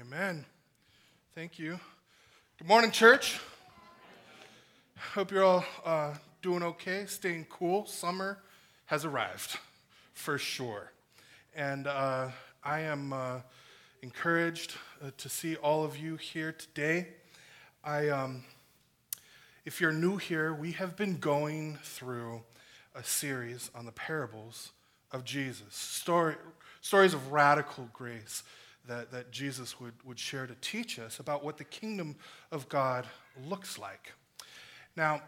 Amen. Thank you. Good morning, church. Hope you're all uh, doing okay, staying cool. Summer has arrived, for sure. And uh, I am uh, encouraged uh, to see all of you here today. I, um, if you're new here, we have been going through a series on the parables of Jesus, story, stories of radical grace that, that Jesus would, would share to teach us about what the kingdom of God looks like. Now,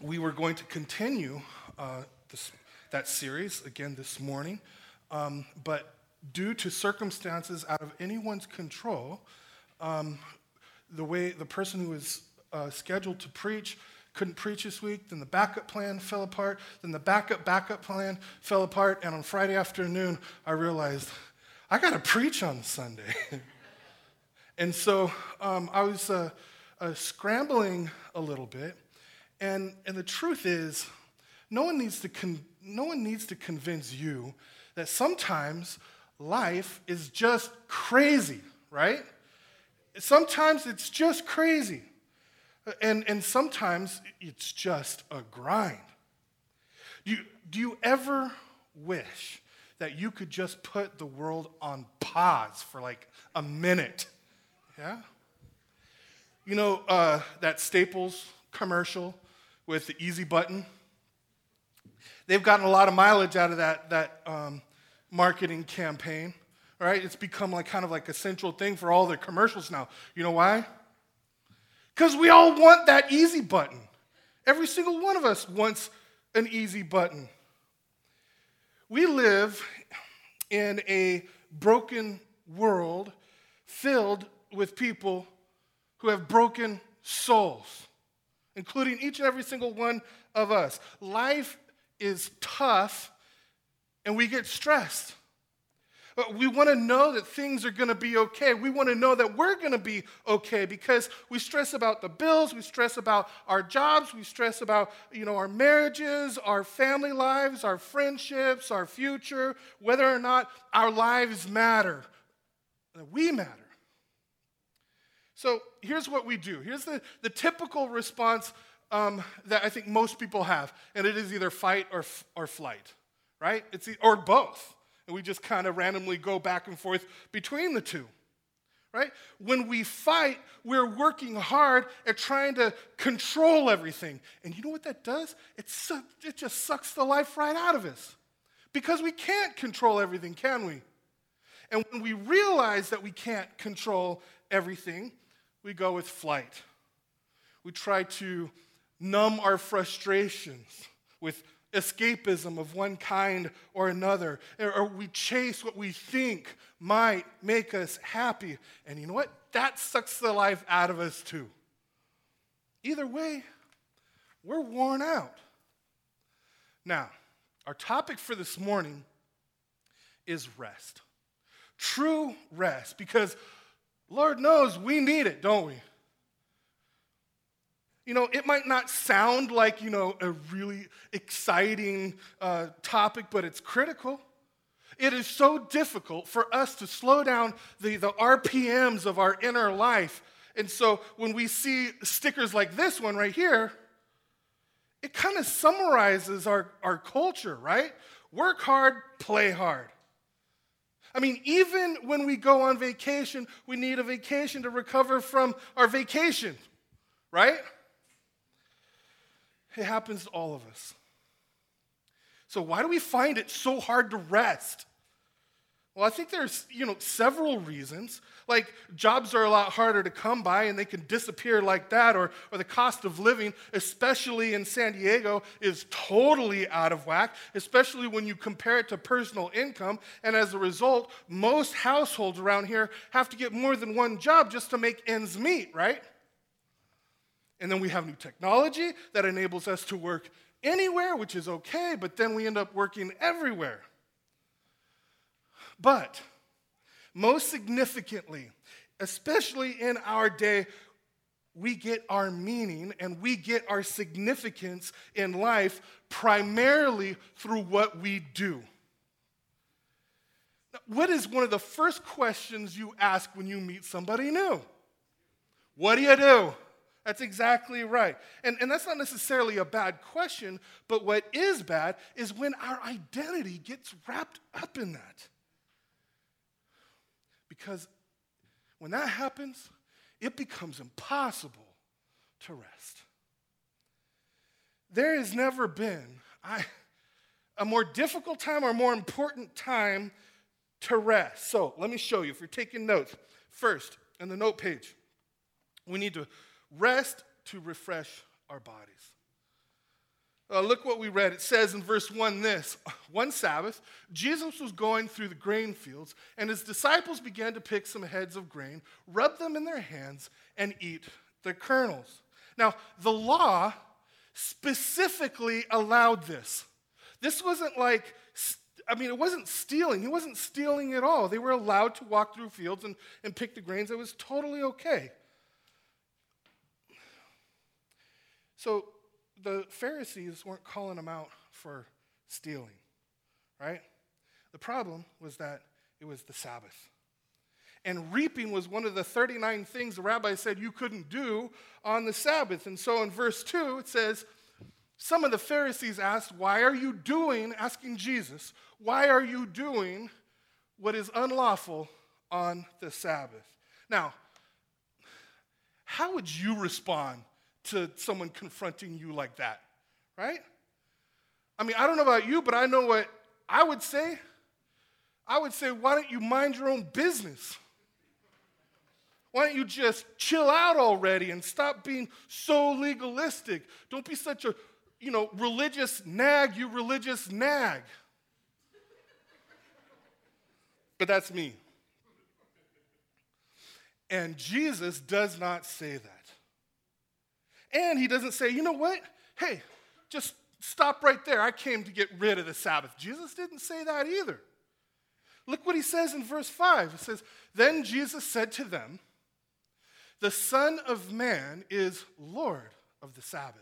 we were going to continue uh, this, that series again this morning, um, but due to circumstances out of anyone's control, um, the way the person who was uh, scheduled to preach couldn't preach this week. Then the backup plan fell apart. Then the backup backup plan fell apart. And on Friday afternoon, I realized I got to preach on Sunday. and so um, I was uh, uh, scrambling a little bit. And, and the truth is, no one, needs to con- no one needs to convince you that sometimes life is just crazy, right? Sometimes it's just crazy. And, and sometimes it's just a grind. Do you, do you ever wish that you could just put the world on pause for like a minute. Yeah? You know uh, that Staples commercial with the easy button? They've gotten a lot of mileage out of that, that um, marketing campaign, right? It's become like kind of like a central thing for all their commercials now. You know why? Because we all want that easy button. Every single one of us wants an easy button. We live in a broken world filled with people who have broken souls, including each and every single one of us. Life is tough and we get stressed. But we want to know that things are going to be okay. We want to know that we're going to be okay because we stress about the bills, we stress about our jobs, we stress about, you know, our marriages, our family lives, our friendships, our future, whether or not our lives matter. We matter. So here's what we do. Here's the, the typical response um, that I think most people have, and it is either fight or, or flight, right? It's or both and we just kind of randomly go back and forth between the two. Right? When we fight, we're working hard at trying to control everything. And you know what that does? It, su- it just sucks the life right out of us. Because we can't control everything, can we? And when we realize that we can't control everything, we go with flight. We try to numb our frustrations with escapism of one kind or another, or we chase what we think might make us happy. And you know what? That sucks the life out of us too. Either way, we're worn out. Now, our topic for this morning is rest. True rest, because Lord knows we need it, don't we? You know, it might not sound like, you know, a really exciting uh, topic, but it's critical. It is so difficult for us to slow down the, the RPMs of our inner life. And so when we see stickers like this one right here, it kind of summarizes our, our culture, right? Work hard, play hard. I mean, even when we go on vacation, we need a vacation to recover from our vacation, right? It happens to all of us. So why do we find it so hard to rest? Well, I think there's, you know, several reasons. Like jobs are a lot harder to come by and they can disappear like that or or the cost of living, especially in San Diego, is totally out of whack, especially when you compare it to personal income, and as a result, most households around here have to get more than one job just to make ends meet, right? And then we have new technology that enables us to work anywhere, which is okay, but then we end up working everywhere. But most significantly, especially in our day, we get our meaning and we get our significance in life primarily through what we do. Now, what is one of the first questions you ask when you meet somebody new? What do you do? That's exactly right. And, and that's not necessarily a bad question, but what is bad is when our identity gets wrapped up in that. Because when that happens, it becomes impossible to rest. There has never been I, a more difficult time or more important time to rest. So let me show you. If you're taking notes, first, on the note page, we need to rest to refresh our bodies. Uh, look what we read. It says in verse 1 this One Sabbath, Jesus was going through the grain fields, and his disciples began to pick some heads of grain, rub them in their hands, and eat the kernels. Now, the law specifically allowed this. This wasn't like, I mean, it wasn't stealing. He wasn't stealing at all. They were allowed to walk through fields and, and pick the grains. It was totally okay. So the Pharisees weren't calling them out for stealing, right? The problem was that it was the Sabbath. And reaping was one of the 39 things the rabbi said you couldn't do on the Sabbath. And so in verse 2, it says, Some of the Pharisees asked, Why are you doing, asking Jesus, why are you doing what is unlawful on the Sabbath? Now, how would you respond to someone confronting you like that, right? I mean, I don't know about you, but I know what I would say. I would say, why don't you mind your own business? Why don't you just chill out already and stop being so legalistic? Don't be such a, you know, religious nag, you religious nag. But that's me. And Jesus does not say that. And he doesn't say, you know what? Hey, just stop right there. I came to get rid of the Sabbath. Jesus didn't say that either. Look what he says in verse 5. It says, Then Jesus said to them, The Son of Man is Lord of the Sabbath.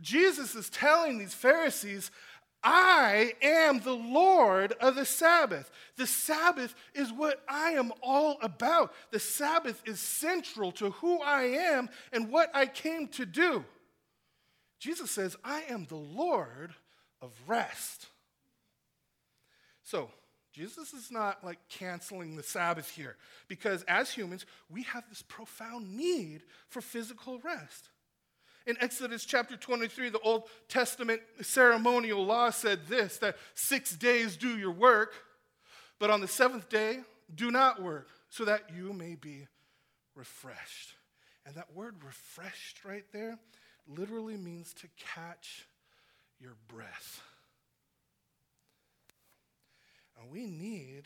Jesus is telling these Pharisees, I am the Lord of the Sabbath. The Sabbath is what I am all about. The Sabbath is central to who I am and what I came to do. Jesus says, I am the Lord of rest. So, Jesus is not like canceling the Sabbath here because as humans, we have this profound need for physical rest. In Exodus chapter 23, the Old Testament ceremonial law said this that six days do your work, but on the seventh day, do not work, so that you may be refreshed. And that word refreshed right there literally means to catch your breath. And we need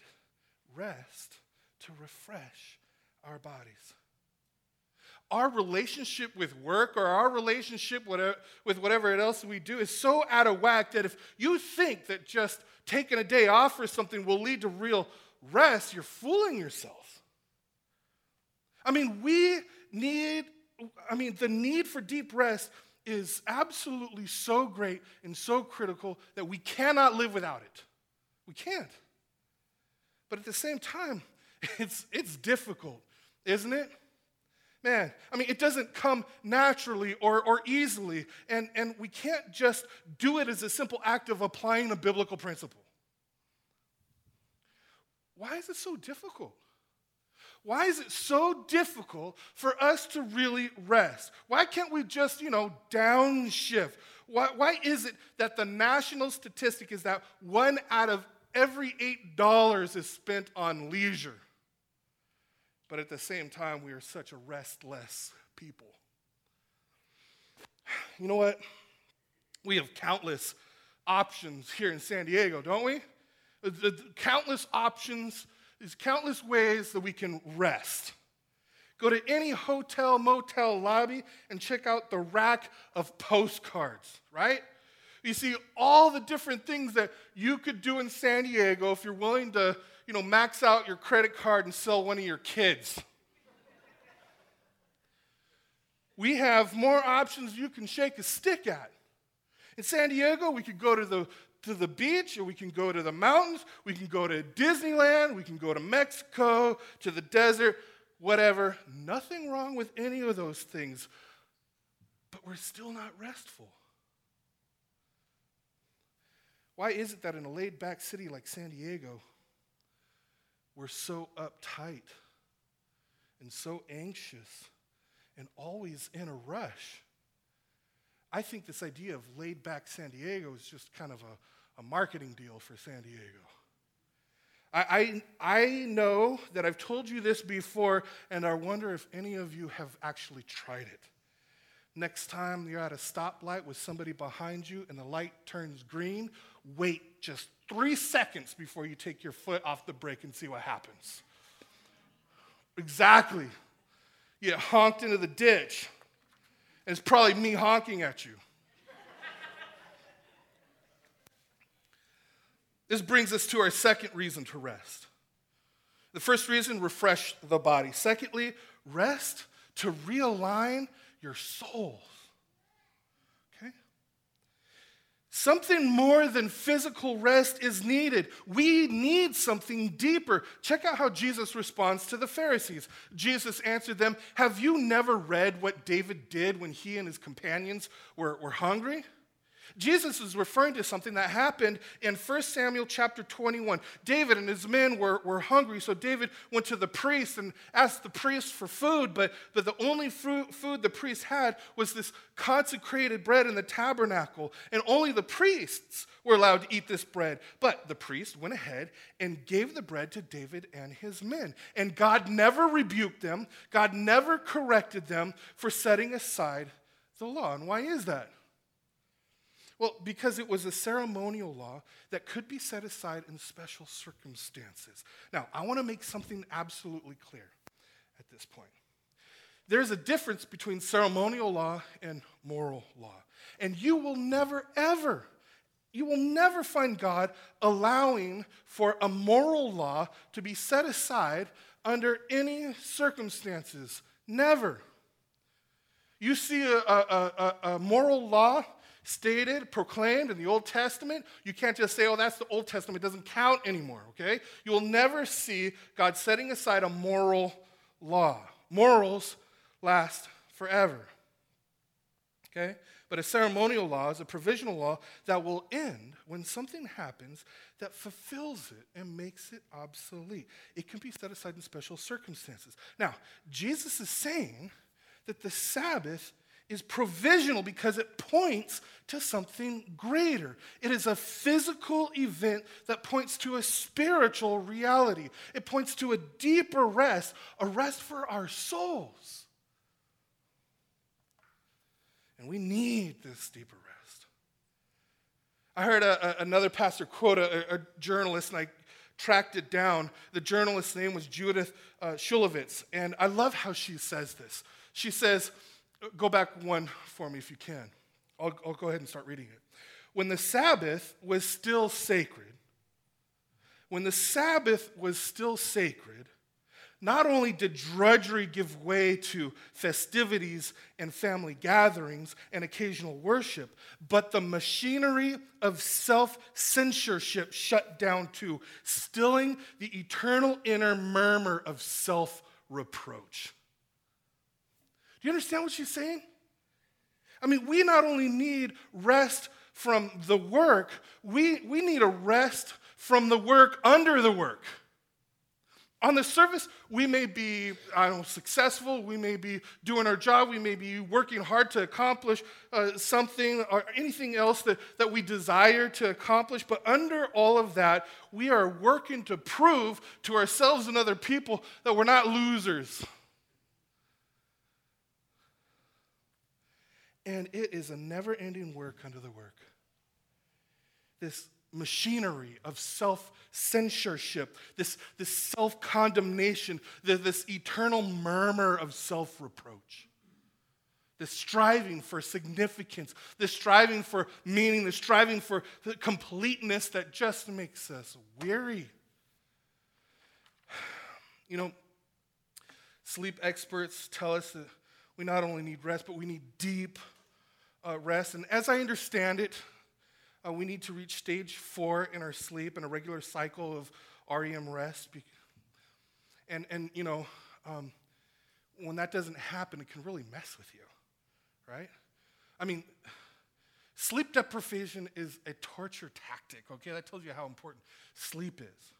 rest to refresh our bodies our relationship with work or our relationship with whatever else we do is so out of whack that if you think that just taking a day off or something will lead to real rest, you're fooling yourself. I mean, we need, I mean, the need for deep rest is absolutely so great and so critical that we cannot live without it. We can't. But at the same time, it's, it's difficult, isn't it? Man, I mean, it doesn't come naturally or, or easily, and, and we can't just do it as a simple act of applying a biblical principle. Why is it so difficult? Why is it so difficult for us to really rest? Why can't we just, you know, downshift? Why, why is it that the national statistic is that one out of every eight dollars is spent on leisure? But at the same time, we are such a restless people. You know what? We have countless options here in San Diego, don't we? The, countless options, there's countless ways that we can rest. Go to any hotel, motel lobby and check out the rack of postcards, right? You see all the different things that you could do in San Diego if you're willing to you know, max out your credit card and sell one of your kids. we have more options you can shake a stick at. In San Diego, we could go to the to the beach, or we can go to the mountains, we can go to Disneyland, we can go to Mexico, to the desert, whatever. Nothing wrong with any of those things, but we're still not restful. Why is it that in a laid back city like San Diego, we're so uptight and so anxious and always in a rush? I think this idea of laid back San Diego is just kind of a, a marketing deal for San Diego. I, I, I know that I've told you this before, and I wonder if any of you have actually tried it. Next time you're at a stoplight with somebody behind you and the light turns green, wait just three seconds before you take your foot off the brake and see what happens. Exactly. You get honked into the ditch, and it's probably me honking at you. This brings us to our second reason to rest. The first reason, refresh the body. Secondly, rest to realign your souls. Okay? Something more than physical rest is needed. We need something deeper. Check out how Jesus responds to the Pharisees. Jesus answered them Have you never read what David did when he and his companions were, were hungry? Jesus is referring to something that happened in 1 Samuel chapter 21. David and his men were, were hungry, so David went to the priest and asked the priest for food, but, but the only food the priest had was this consecrated bread in the tabernacle, and only the priests were allowed to eat this bread. But the priest went ahead and gave the bread to David and his men. And God never rebuked them, God never corrected them for setting aside the law. And why is that? Well, because it was a ceremonial law that could be set aside in special circumstances. Now, I want to make something absolutely clear at this point. There's a difference between ceremonial law and moral law. And you will never, ever, you will never find God allowing for a moral law to be set aside under any circumstances. Never. You see a, a, a, a moral law stated, proclaimed in the Old Testament, you can't just say, oh, that's the Old Testament. It doesn't count anymore, okay? You will never see God setting aside a moral law. Morals last forever, okay? But a ceremonial law is a provisional law that will end when something happens that fulfills it and makes it obsolete. It can be set aside in special circumstances. Now, Jesus is saying that the Sabbath is provisional because it points to something greater. It is a physical event that points to a spiritual reality. It points to a deeper rest, a rest for our souls. And we need this deeper rest. I heard a, a, another pastor quote a, a, journalist, and I tracked it down. The journalist's name was Judith uh, Shulevitz, and I love how she says this. She says, Go back one for me if you can. I'll, I'll go ahead and start reading it. When the Sabbath was still sacred, when the Sabbath was still sacred, not only did drudgery give way to festivities and family gatherings and occasional worship, but the machinery of self censorship shut down too, stilling the eternal inner murmur of self reproach. Do you understand what she's saying? I mean, we not only need rest from the work, we, we need a rest from the work under the work. On the surface, we may be, I don't know, successful. We may be doing our job. We may be working hard to accomplish uh, something or anything else that, that we desire to accomplish. But under all of that, we are working to prove to ourselves and other people that we're not losers. And it is a never ending work under the work. This machinery of self censorship, this, this self condemnation, this eternal murmur of self reproach. This striving for significance, this striving for meaning, this striving for completeness that just makes us weary. You know, sleep experts tell us that we not only need rest, but we need deep uh, rest. And as I understand it, uh, we need to reach stage four in our sleep and a regular cycle of REM rest. And, and you know, um, when that doesn't happen, it can really mess with you, right? I mean, sleep deprivation is a torture tactic, okay? That tells you how important sleep is.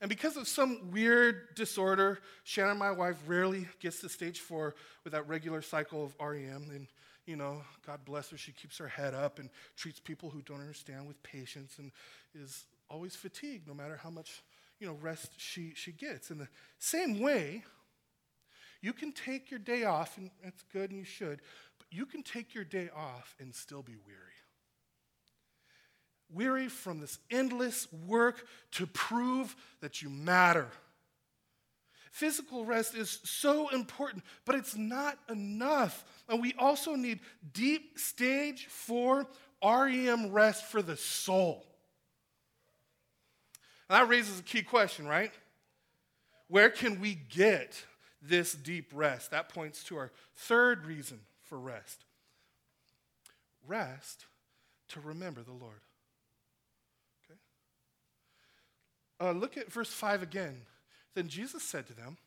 And because of some weird disorder, Shannon, my wife, rarely gets to stage four with that regular cycle of REM. And, you know, God bless her, she keeps her head up and treats people who don't understand with patience and is always fatigued no matter how much, you know, rest she, she gets. In the same way, you can take your day off, and that's good and you should, but you can take your day off and still be weary weary from this endless work to prove that you matter. Physical rest is so important, but it's not enough. And we also need deep stage four REM rest for the soul. And that raises a key question, right? Where can we get this deep rest? That points to our third reason for rest rest to remember the Lord. Uh, look at verse 5 again. Then Jesus said to them,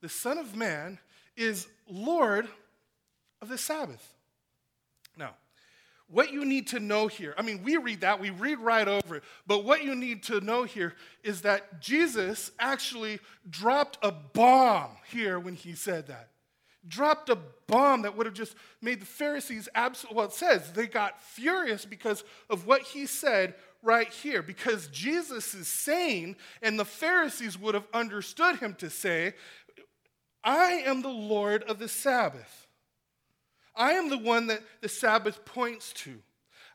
The Son of Man is Lord of the Sabbath. Now, what you need to know here, I mean, we read that, we read right over it, but what you need to know here is that Jesus actually dropped a bomb here when he said that. Dropped a bomb that would have just made the Pharisees absolutely, well, it says they got furious because of what he said right here because Jesus is saying, and the Pharisees would have understood him to say, I am the Lord of the Sabbath. I am the one that the Sabbath points to.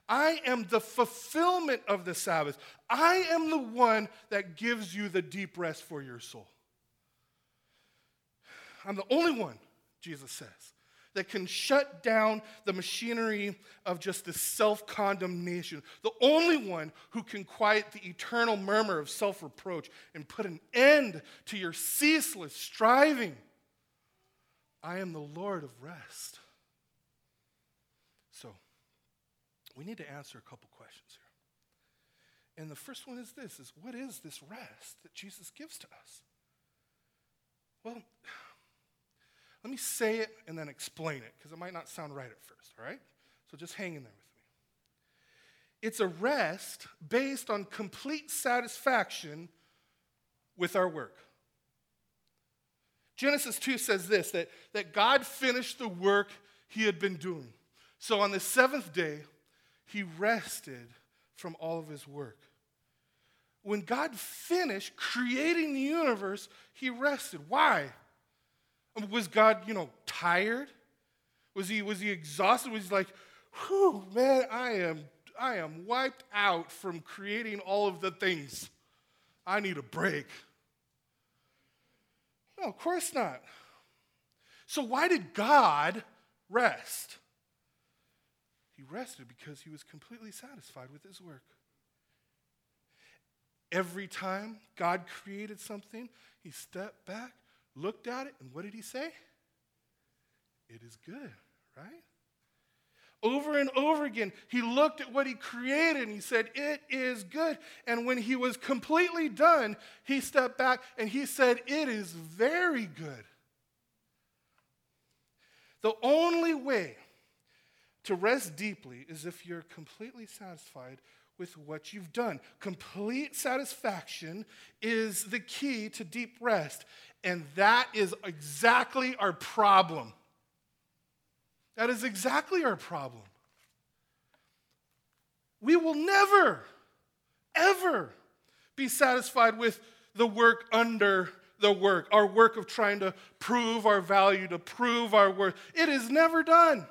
I am the fulfillment of the Sabbath. I am the one that gives you the deep rest for your soul. I'm the only one, Jesus says that can shut down the machinery of just this self condemnation. The only one who can quiet the eternal murmur of self reproach and put an end to your ceaseless striving. I am the Lord of rest. So, we need to answer a couple questions here. And the first one is this is what is this rest that Jesus gives to us? Well, let me say it and then explain it because it might not sound right at first, all right? So just hang in there with me. It's a rest based on complete satisfaction with our work. Genesis 2 says this that, that God finished the work he had been doing. So on the seventh day, he rested from all of his work. When God finished creating the universe, he rested. Why? Um, was God, you know, tired? Was he, was he exhausted? Was he like, whew, man, I am, I am wiped out from creating all of the things. I need a break. No, of course not. So, why did God rest? He rested because he was completely satisfied with his work. Every time God created something, he stepped back looked at it, and what did he say? It is good, right? Over and over again, he looked at what he created and he said, It is good. And when he was completely done, he stepped back and he said, It is very good. The only way to rest deeply is if you're completely satisfied with what you've done. Complete satisfaction is the key to deep rest. And that is exactly our problem. That is exactly our problem. We will never, ever be satisfied with the work under the work, our work of trying to prove our value, to prove our worth. It is never done.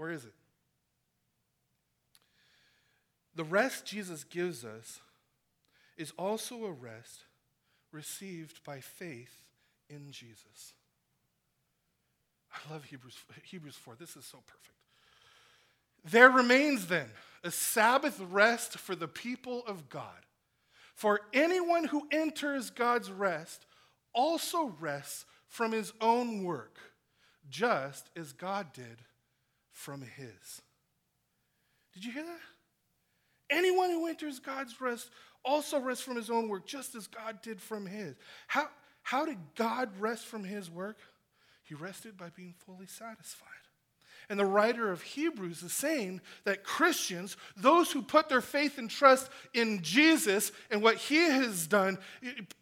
Or is it? The rest Jesus gives us is also a rest received by faith in Jesus. I love Hebrews, Hebrews 4. This is so perfect. There remains then a Sabbath rest for the people of God. For anyone who enters God's rest also rests from his own work, just as God did from his. Did you hear that? Anyone who enters God's rest also rests from his own work, just as God did from his. How, how did God rest from his work? He rested by being fully satisfied. And the writer of Hebrews is saying that Christians, those who put their faith and trust in Jesus and what he has done,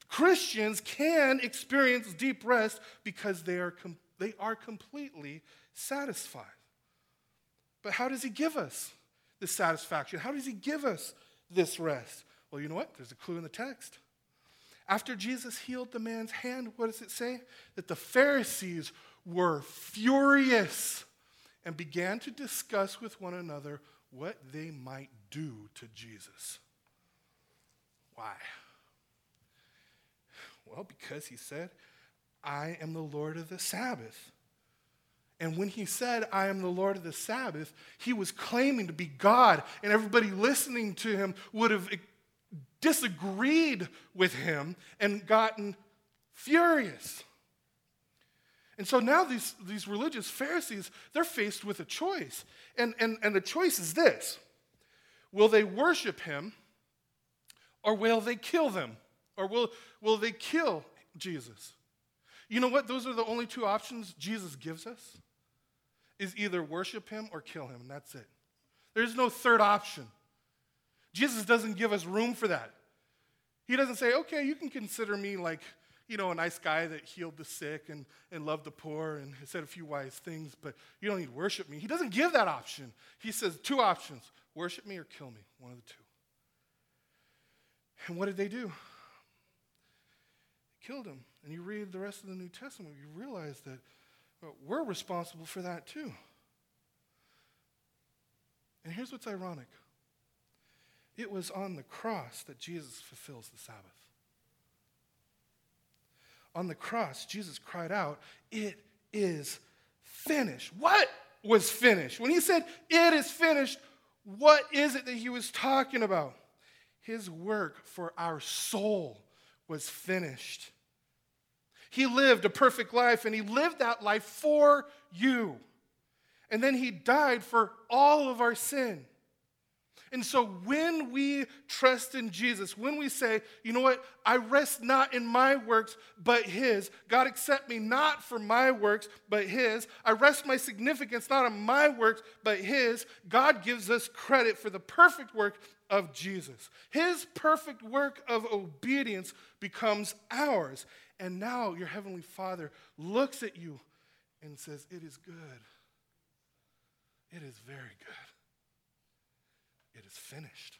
Christians can experience deep rest because they are, com- they are completely satisfied. But how does he give us this satisfaction? How does he give us this rest? Well, you know what? There's a clue in the text. After Jesus healed the man's hand, what does it say? That the Pharisees were furious and began to discuss with one another what they might do to Jesus. Why? Well, because he said, I am the Lord of the Sabbath. And when he said, I am the Lord of the Sabbath, he was claiming to be God, and everybody listening to him would have disagreed with him and gotten furious. And so now these, these religious Pharisees, they're faced with a choice. And, and, and the choice is this Will they worship him or will they kill them? Or will, will they kill Jesus? You know what? Those are the only two options Jesus gives us is either worship him or kill him, and that's it. There's no third option. Jesus doesn't give us room for that. He doesn't say, okay, you can consider me like, you know, a nice guy that healed the sick and, and loved the poor and said a few wise things, but you don't need to worship me. He doesn't give that option. He says two options worship me or kill me, one of the two. And what did they do? They killed him. And you read the rest of the New Testament, you realize that we're responsible for that too. And here's what's ironic it was on the cross that Jesus fulfills the Sabbath. On the cross, Jesus cried out, It is finished. What was finished? When he said, It is finished, what is it that he was talking about? His work for our soul was finished. He lived a perfect life and he lived that life for you. And then he died for all of our sin. And so when we trust in Jesus, when we say, you know what, I rest not in my works, but his, God accept me not for my works, but his, I rest my significance not on my works, but his, God gives us credit for the perfect work of Jesus. His perfect work of obedience becomes ours. And now your heavenly Father looks at you and says, It is good. It is very good it is finished.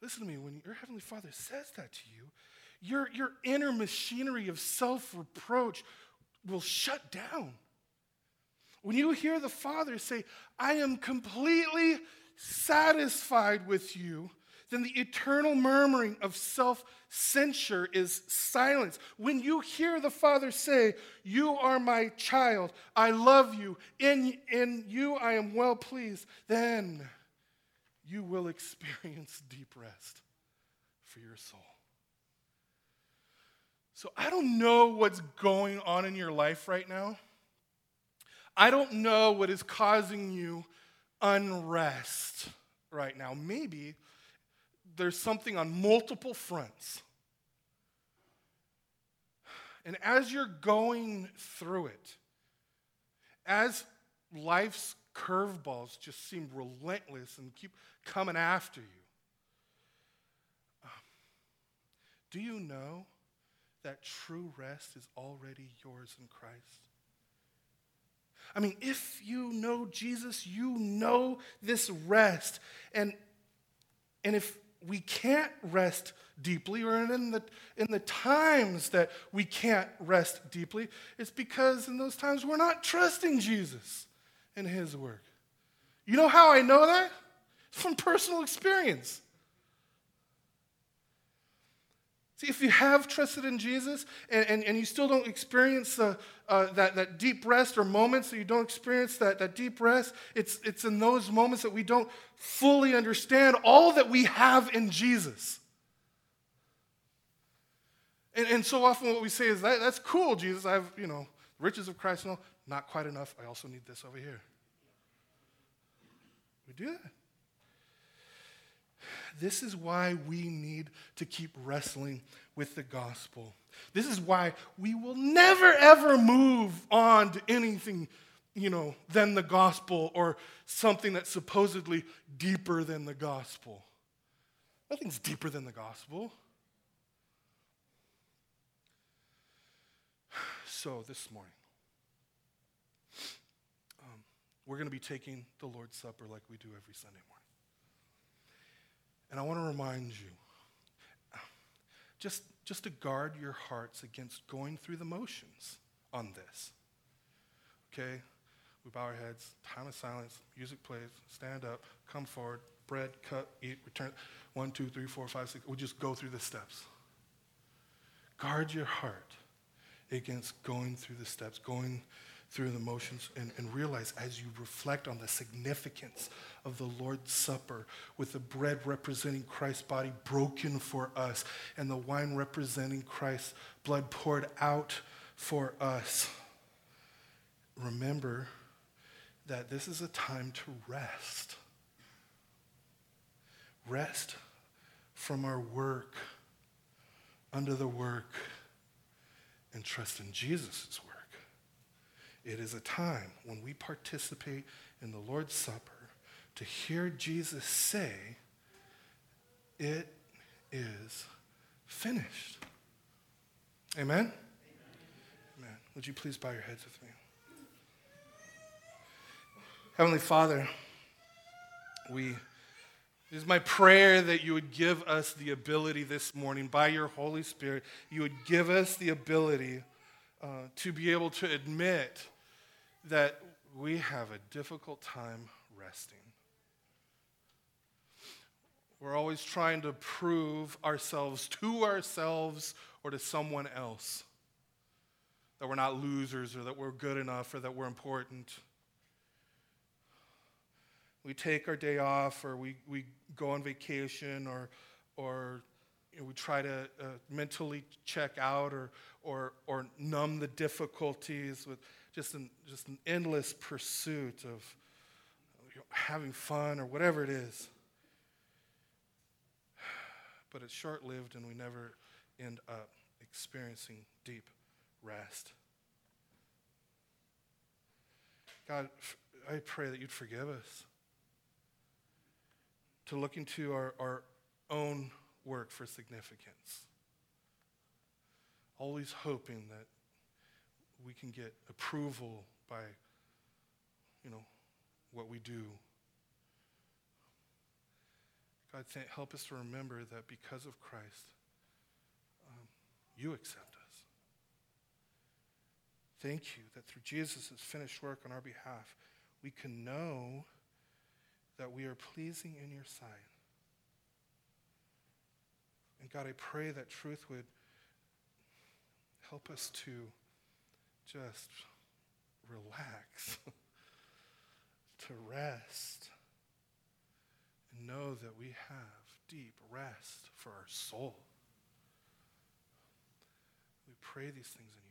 Listen to me, when your Heavenly Father says that to you, your, your inner machinery of self reproach will shut down. When you hear the Father say, I am completely satisfied with you, then the eternal murmuring of self censure is silence. When you hear the Father say, You are my child, I love you, in, in you I am well pleased, then you will experience deep rest for your soul. So I don't know what's going on in your life right now. I don't know what is causing you unrest right now. Maybe there's something on multiple fronts. And as you're going through it, as life's curveballs just seem relentless and keep coming after you, um, do you know that true rest is already yours in Christ? I mean, if you know Jesus, you know this rest. And, and if we can't rest deeply, or in the, in the times that we can't rest deeply, it's because in those times we're not trusting Jesus and His work. You know how I know that? From personal experience. See, if you have trusted in Jesus and, and, and you still don't experience uh, uh, that, that deep rest or moments that you don't experience that, that deep rest, it's, it's in those moments that we don't fully understand all that we have in Jesus. And, and so often what we say is, that, that's cool, Jesus. I have, you know, riches of Christ and all. Not quite enough. I also need this over here. We do that. This is why we need to keep wrestling with the gospel. This is why we will never, ever move on to anything, you know, than the gospel or something that's supposedly deeper than the gospel. Nothing's deeper than the gospel. So, this morning, um, we're going to be taking the Lord's Supper like we do every Sunday morning. And I want to remind you just, just to guard your hearts against going through the motions on this. Okay? We bow our heads, time of silence, music plays, stand up, come forward, bread, cut, eat, return. One, two, three, four, five, six. We'll just go through the steps. Guard your heart against going through the steps, going through the motions and, and realize as you reflect on the significance of the Lord's Supper with the bread representing Christ's body broken for us and the wine representing Christ's blood poured out for us. Remember that this is a time to rest. Rest from our work, under the work, and trust in Jesus' work. It is a time when we participate in the Lord's Supper to hear Jesus say, It is finished. Amen? Amen? Amen. Would you please bow your heads with me? Heavenly Father, we, it is my prayer that you would give us the ability this morning, by your Holy Spirit, you would give us the ability uh, to be able to admit that we have a difficult time resting. We're always trying to prove ourselves to ourselves or to someone else that we're not losers or that we're good enough or that we're important. We take our day off or we, we go on vacation or, or you know, we try to uh, mentally check out or, or, or numb the difficulties with just an, just an endless pursuit of you know, having fun or whatever it is. But it's short lived and we never end up experiencing deep rest. God, I pray that you'd forgive us to look into our, our own work for significance. Always hoping that we can get approval by, you know, what we do. God, th- help us to remember that because of Christ, um, you accept us. Thank you that through Jesus' finished work on our behalf, we can know that we are pleasing in your sight. And God, I pray that truth would help us to just relax, to rest, and know that we have deep rest for our soul. We pray these things in.